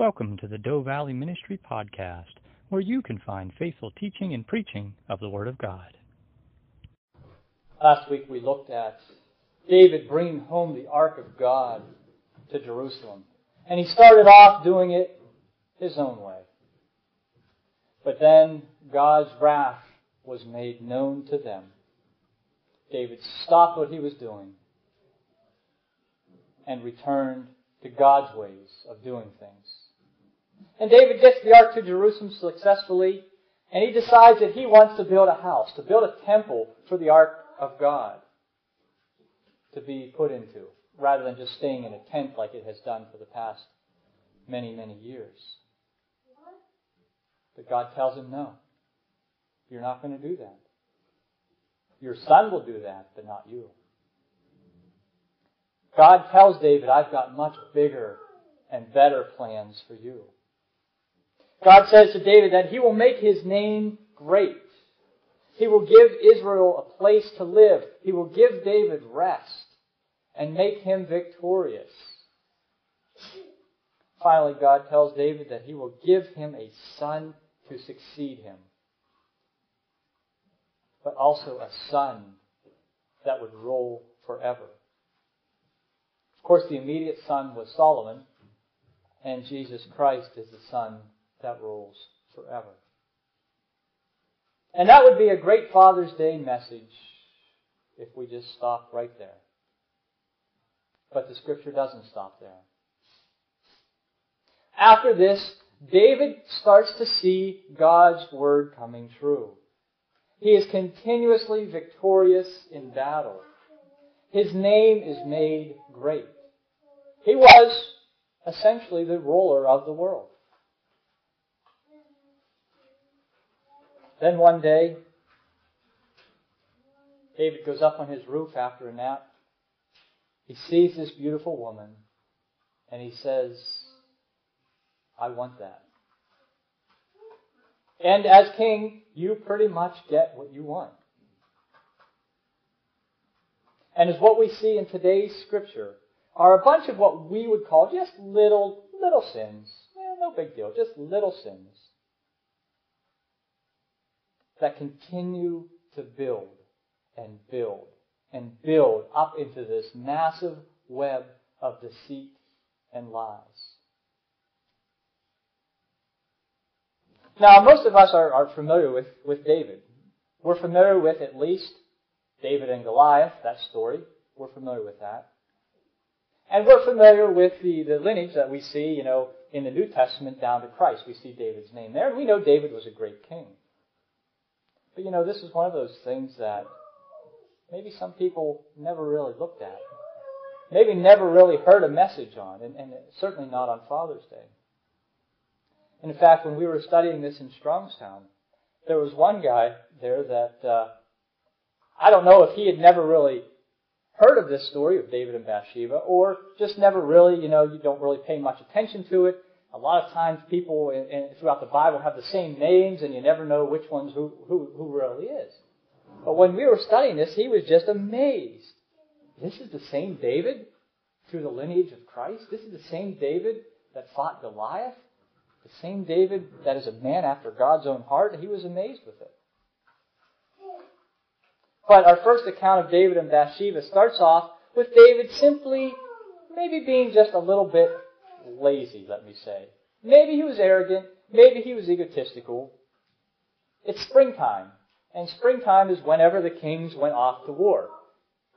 Welcome to the Doe Valley Ministry Podcast, where you can find faithful teaching and preaching of the Word of God. Last week we looked at David bringing home the Ark of God to Jerusalem. And he started off doing it his own way. But then God's wrath was made known to them. David stopped what he was doing and returned to God's ways of doing things. And David gets the ark to Jerusalem successfully, and he decides that he wants to build a house, to build a temple for the ark of God to be put into, rather than just staying in a tent like it has done for the past many, many years. But God tells him, no, you're not going to do that. Your son will do that, but not you. God tells David, I've got much bigger and better plans for you. God says to David that he will make his name great. He will give Israel a place to live. He will give David rest and make him victorious. Finally, God tells David that he will give him a son to succeed him, but also a son that would rule forever. Of course, the immediate son was Solomon, and Jesus Christ is the son that rules forever. And that would be a great Father's Day message if we just stopped right there. But the scripture doesn't stop there. After this, David starts to see God's word coming true. He is continuously victorious in battle. His name is made great. He was essentially the ruler of the world. Then one day, David goes up on his roof after a nap. He sees this beautiful woman and he says, I want that. And as king, you pretty much get what you want. And as what we see in today's scripture are a bunch of what we would call just little, little sins. No big deal, just little sins that continue to build and build and build up into this massive web of deceit and lies. Now, most of us are, are familiar with, with David. We're familiar with at least David and Goliath, that story. We're familiar with that. And we're familiar with the, the lineage that we see, you know, in the New Testament down to Christ. We see David's name there, and we know David was a great king. But you know, this is one of those things that maybe some people never really looked at. Maybe never really heard a message on, and, and certainly not on Father's Day. In fact, when we were studying this in Strongstown, there was one guy there that uh, I don't know if he had never really heard of this story of David and Bathsheba, or just never really, you know, you don't really pay much attention to it. A lot of times people in, in, throughout the Bible have the same names and you never know which one's who, who, who really is. But when we were studying this, he was just amazed. This is the same David through the lineage of Christ? This is the same David that fought Goliath? The same David that is a man after God's own heart? He was amazed with it. But our first account of David and Bathsheba starts off with David simply maybe being just a little bit lazy, let me say. Maybe he was arrogant. Maybe he was egotistical. It's springtime. And springtime is whenever the kings went off to war.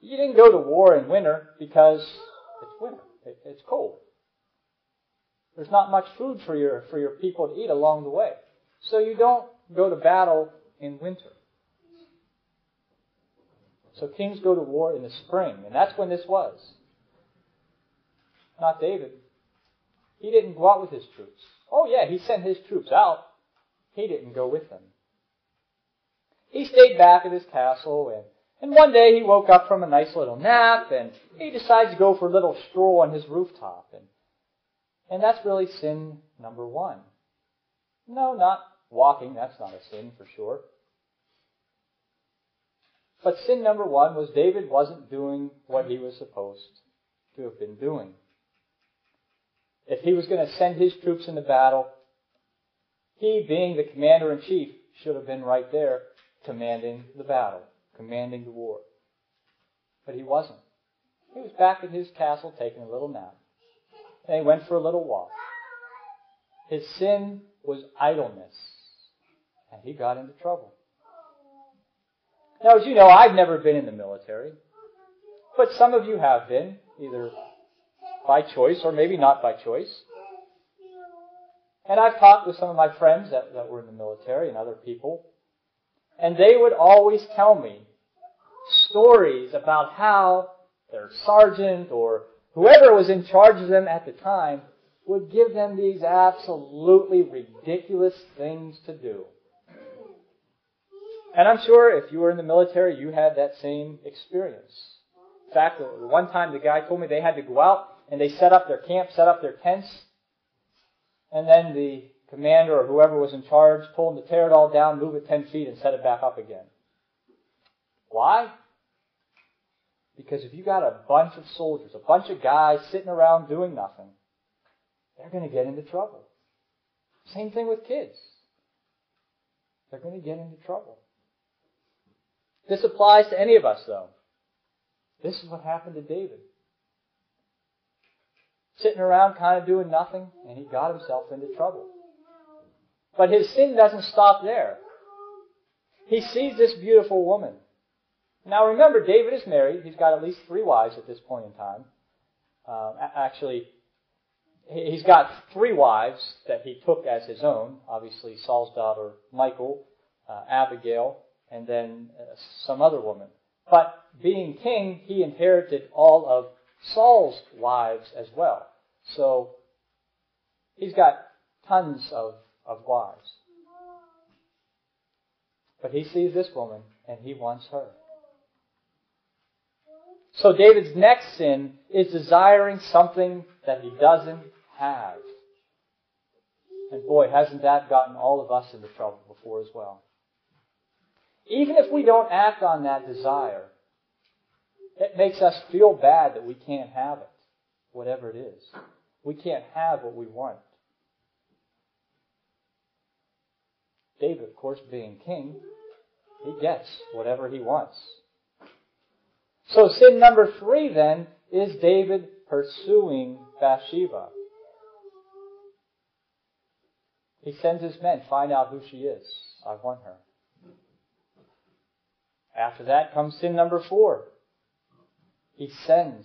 You didn't go to war in winter because it's winter. It's cold. There's not much food for your, for your people to eat along the way. So you don't go to battle in winter. So kings go to war in the spring, and that's when this was. Not David. He didn't go out with his troops. Oh, yeah, he sent his troops out. He didn't go with them. He stayed back at his castle, and, and one day he woke up from a nice little nap, and he decides to go for a little stroll on his rooftop. And, and that's really sin number one. No, not walking. That's not a sin for sure. But sin number one was David wasn't doing what he was supposed to have been doing. If he was going to send his troops into battle, he, being the commander in chief, should have been right there commanding the battle, commanding the war. But he wasn't. He was back in his castle taking a little nap. And he went for a little walk. His sin was idleness. And he got into trouble. Now, as you know, I've never been in the military. But some of you have been, either by choice or maybe not by choice. And I've talked with some of my friends that, that were in the military and other people. And they would always tell me stories about how their sergeant or whoever was in charge of them at the time would give them these absolutely ridiculous things to do. And I'm sure if you were in the military, you had that same experience. In fact, one time the guy told me they had to go out and they set up their camp, set up their tents, and then the commander or whoever was in charge told them to tear it all down, move it 10 feet, and set it back up again. Why? Because if you got a bunch of soldiers, a bunch of guys sitting around doing nothing, they're going to get into trouble. Same thing with kids. They're going to get into trouble. This applies to any of us, though. This is what happened to David. Sitting around kind of doing nothing, and he got himself into trouble. But his sin doesn't stop there. He sees this beautiful woman. Now remember, David is married. He's got at least three wives at this point in time. Uh, actually, he's got three wives that he took as his own. Obviously, Saul's daughter Michal, uh, Abigail, and then uh, some other woman. But being king, he inherited all of Saul's wives as well. So he's got tons of, of wives. But he sees this woman and he wants her. So David's next sin is desiring something that he doesn't have. And boy, hasn't that gotten all of us into trouble before as well. Even if we don't act on that desire, it makes us feel bad that we can't have it, whatever it is. We can't have what we want. David, of course, being king, he gets whatever he wants. So sin number three then is David pursuing Bathsheba. He sends his men, find out who she is. I want her. After that comes sin number four. He sends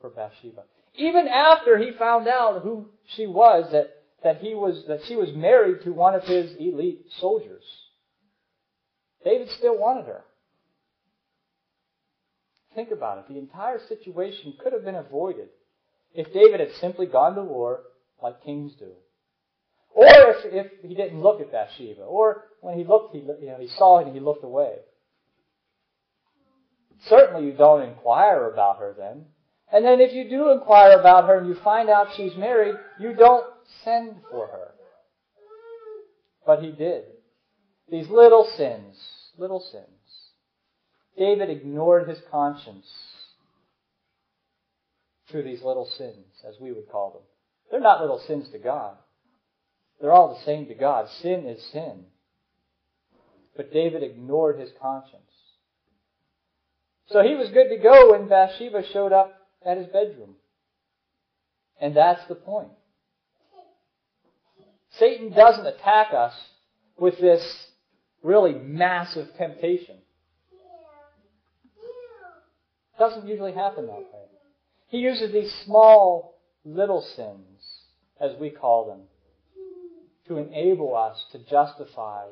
for Bathsheba. Even after he found out who she was, that, that he was that she was married to one of his elite soldiers. David still wanted her. Think about it. The entire situation could have been avoided if David had simply gone to war like kings do. Or if, if he didn't look at Bathsheba. Or when he looked, he, you know, he saw it and he looked away. Certainly you don't inquire about her then. And then if you do inquire about her and you find out she's married, you don't send for her. But he did. These little sins, little sins. David ignored his conscience through these little sins, as we would call them. They're not little sins to God. They're all the same to God. Sin is sin. But David ignored his conscience. So he was good to go when Bathsheba showed up at his bedroom. And that's the point. Satan doesn't attack us with this really massive temptation. Doesn't usually happen that way. He uses these small little sins, as we call them, to enable us to justify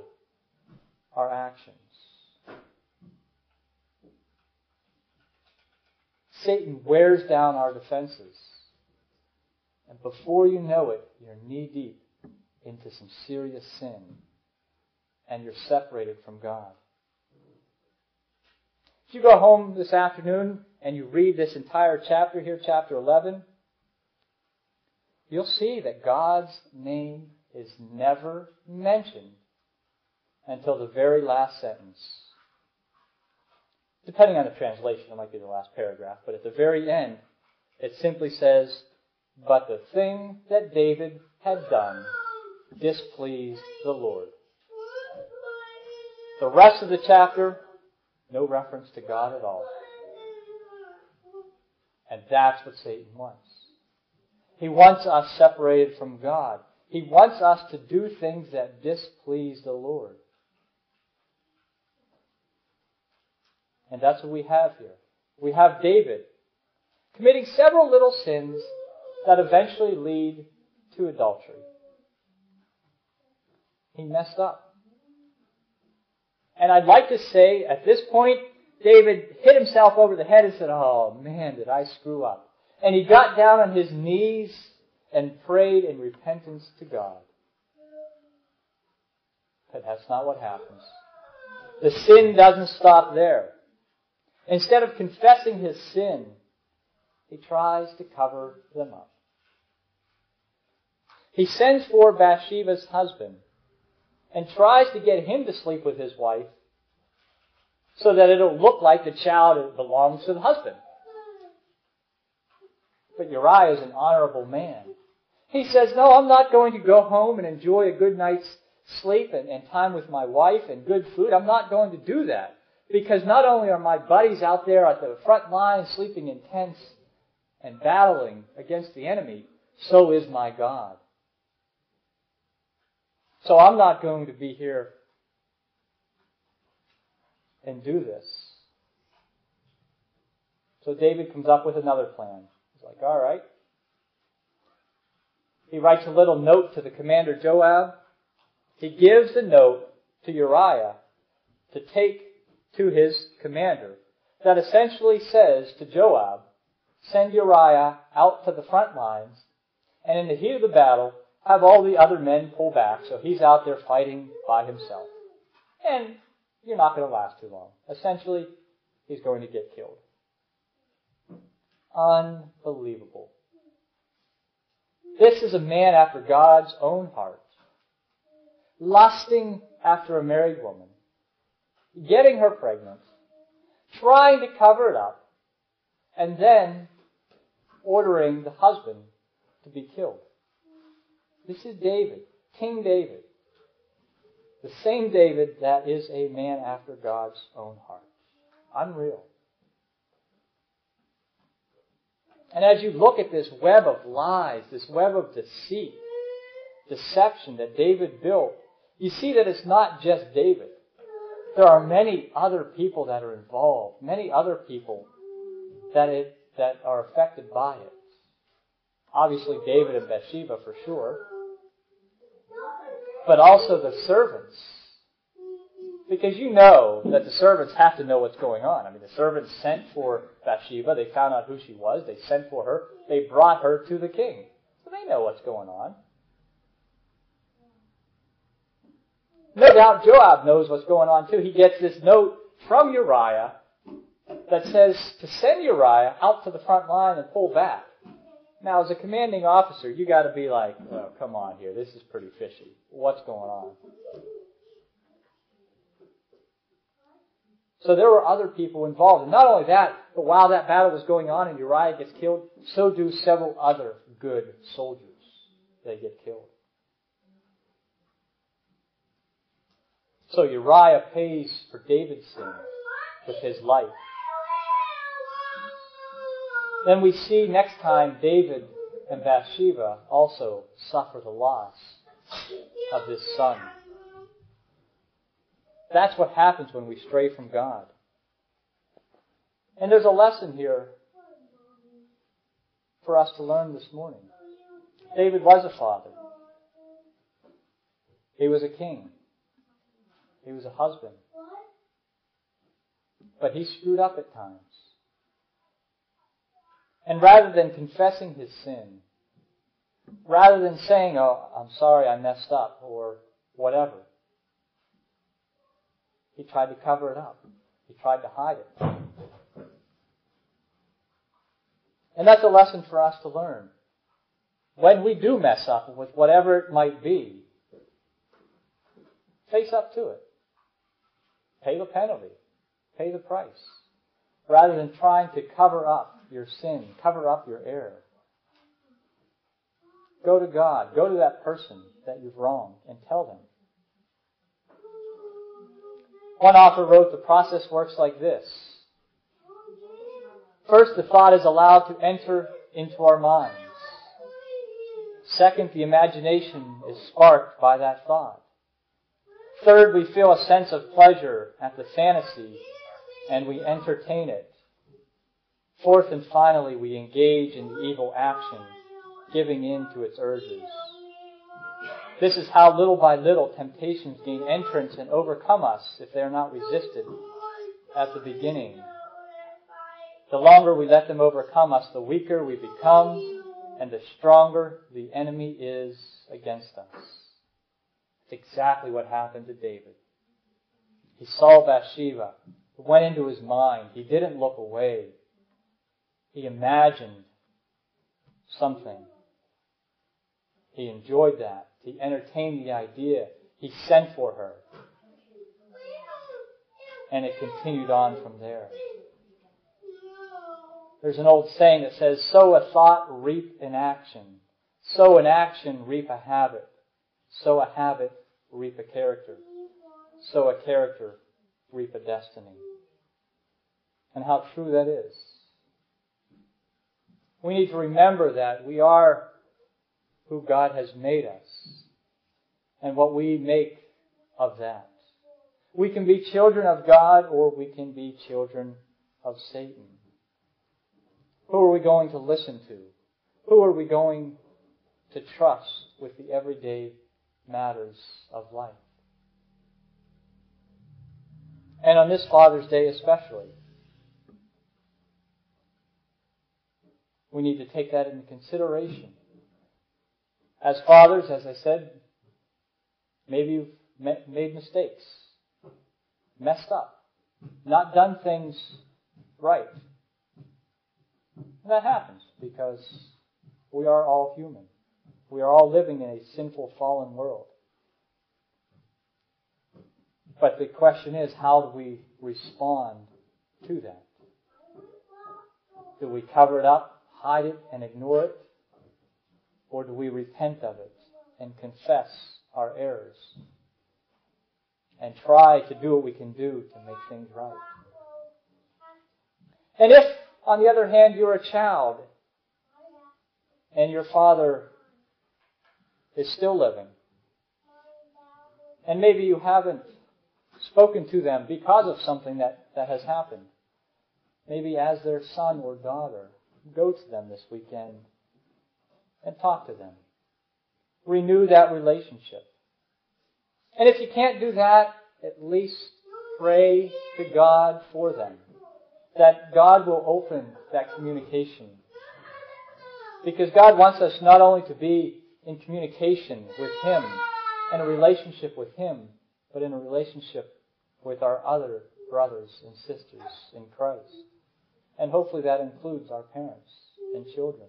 our actions. Satan wears down our defenses. And before you know it, you're knee deep into some serious sin. And you're separated from God. If you go home this afternoon and you read this entire chapter here, chapter 11, you'll see that God's name is never mentioned until the very last sentence. Depending on the translation, it might be the last paragraph, but at the very end, it simply says, But the thing that David had done displeased the Lord. The rest of the chapter, no reference to God at all. And that's what Satan wants. He wants us separated from God. He wants us to do things that displease the Lord. And that's what we have here. We have David committing several little sins that eventually lead to adultery. He messed up. And I'd like to say at this point, David hit himself over the head and said, Oh man, did I screw up. And he got down on his knees and prayed in repentance to God. But that's not what happens. The sin doesn't stop there. Instead of confessing his sin, he tries to cover them up. He sends for Bathsheba's husband and tries to get him to sleep with his wife so that it'll look like the child belongs to the husband. But Uriah is an honorable man. He says, No, I'm not going to go home and enjoy a good night's sleep and, and time with my wife and good food. I'm not going to do that. Because not only are my buddies out there at the front line sleeping in tents and battling against the enemy, so is my God. So I'm not going to be here and do this. So David comes up with another plan. He's like, all right. He writes a little note to the commander Joab. He gives the note to Uriah to take to his commander that essentially says to Joab, send Uriah out to the front lines, and in the heat of the battle, have all the other men pull back so he's out there fighting by himself. And you're not going to last too long. Essentially, he's going to get killed. Unbelievable. This is a man after God's own heart, lusting after a married woman, getting her pregnant, trying to cover it up, and then ordering the husband to be killed. This is David, King David. The same David that is a man after God's own heart. Unreal. And as you look at this web of lies, this web of deceit, deception that David built, you see that it's not just David. There are many other people that are involved, many other people that, it, that are affected by it. Obviously, David and Bathsheba for sure but also the servants. Because you know that the servants have to know what's going on. I mean, the servants sent for Bathsheba. They found out who she was. They sent for her. They brought her to the king. So they know what's going on. No doubt Joab knows what's going on too. He gets this note from Uriah that says to send Uriah out to the front line and pull back. Now, as a commanding officer, you got to be like, oh, come on here, this is pretty fishy. What's going on? So there were other people involved. And not only that, but while that battle was going on and Uriah gets killed, so do several other good soldiers. They get killed. So Uriah pays for David's sin with his life. Then we see next time David and Bathsheba also suffer the loss of this son. That's what happens when we stray from God. And there's a lesson here for us to learn this morning. David was a father. He was a king. He was a husband. But he screwed up at times. And rather than confessing his sin, rather than saying, oh, I'm sorry, I messed up, or whatever, he tried to cover it up. He tried to hide it. And that's a lesson for us to learn. When we do mess up with whatever it might be, face up to it. Pay the penalty. Pay the price. Rather than trying to cover up your sin, cover up your error. Go to God. Go to that person that you've wronged and tell them. One author wrote, the process works like this. First, the thought is allowed to enter into our minds. Second, the imagination is sparked by that thought. Third, we feel a sense of pleasure at the fantasy and we entertain it. Fourth and finally, we engage in the evil action, giving in to its urges. This is how little by little temptations gain entrance and overcome us if they are not resisted at the beginning. The longer we let them overcome us, the weaker we become and the stronger the enemy is against us. It's exactly what happened to David. He saw Bathsheba. It went into his mind. He didn't look away. He imagined something. He enjoyed that. He entertained the idea. He sent for her. And it continued on from there. There's an old saying that says, sow a thought, reap an action. Sow an action, reap a habit. Sow a habit, reap a character. Sow a character, reap a destiny. And how true that is. We need to remember that we are who God has made us and what we make of that. We can be children of God or we can be children of Satan. Who are we going to listen to? Who are we going to trust with the everyday matters of life? And on this Father's Day especially, we need to take that into consideration. As fathers, as I said, maybe you've made mistakes, messed up, not done things right. And that happens because we are all human. We are all living in a sinful, fallen world. But the question is, how do we respond to that? Do we cover it up, hide it, and ignore it? Or do we repent of it and confess our errors and try to do what we can do to make things right? And if on the other hand, you're a child and your father is still living. And maybe you haven't spoken to them because of something that, that has happened. Maybe as their son or daughter, go to them this weekend and talk to them. Renew that relationship. And if you can't do that, at least pray to God for them that God will open that communication. Because God wants us not only to be in communication with Him and a relationship with Him, but in a relationship with our other brothers and sisters in Christ. And hopefully that includes our parents and children.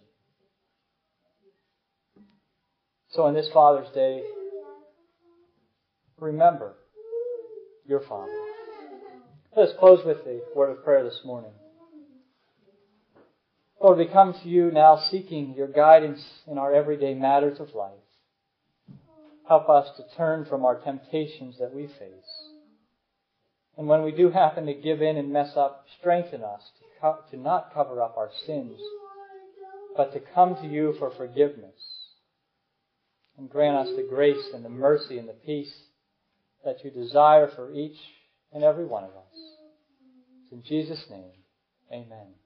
So on this Father's Day, remember your Father. Let us close with a word of prayer this morning. Lord, we come to you now seeking your guidance in our everyday matters of life. Help us to turn from our temptations that we face. And when we do happen to give in and mess up, strengthen us to, co- to not cover up our sins, but to come to you for forgiveness. And grant us the grace and the mercy and the peace that you desire for each and every one of us. In Jesus' name, amen.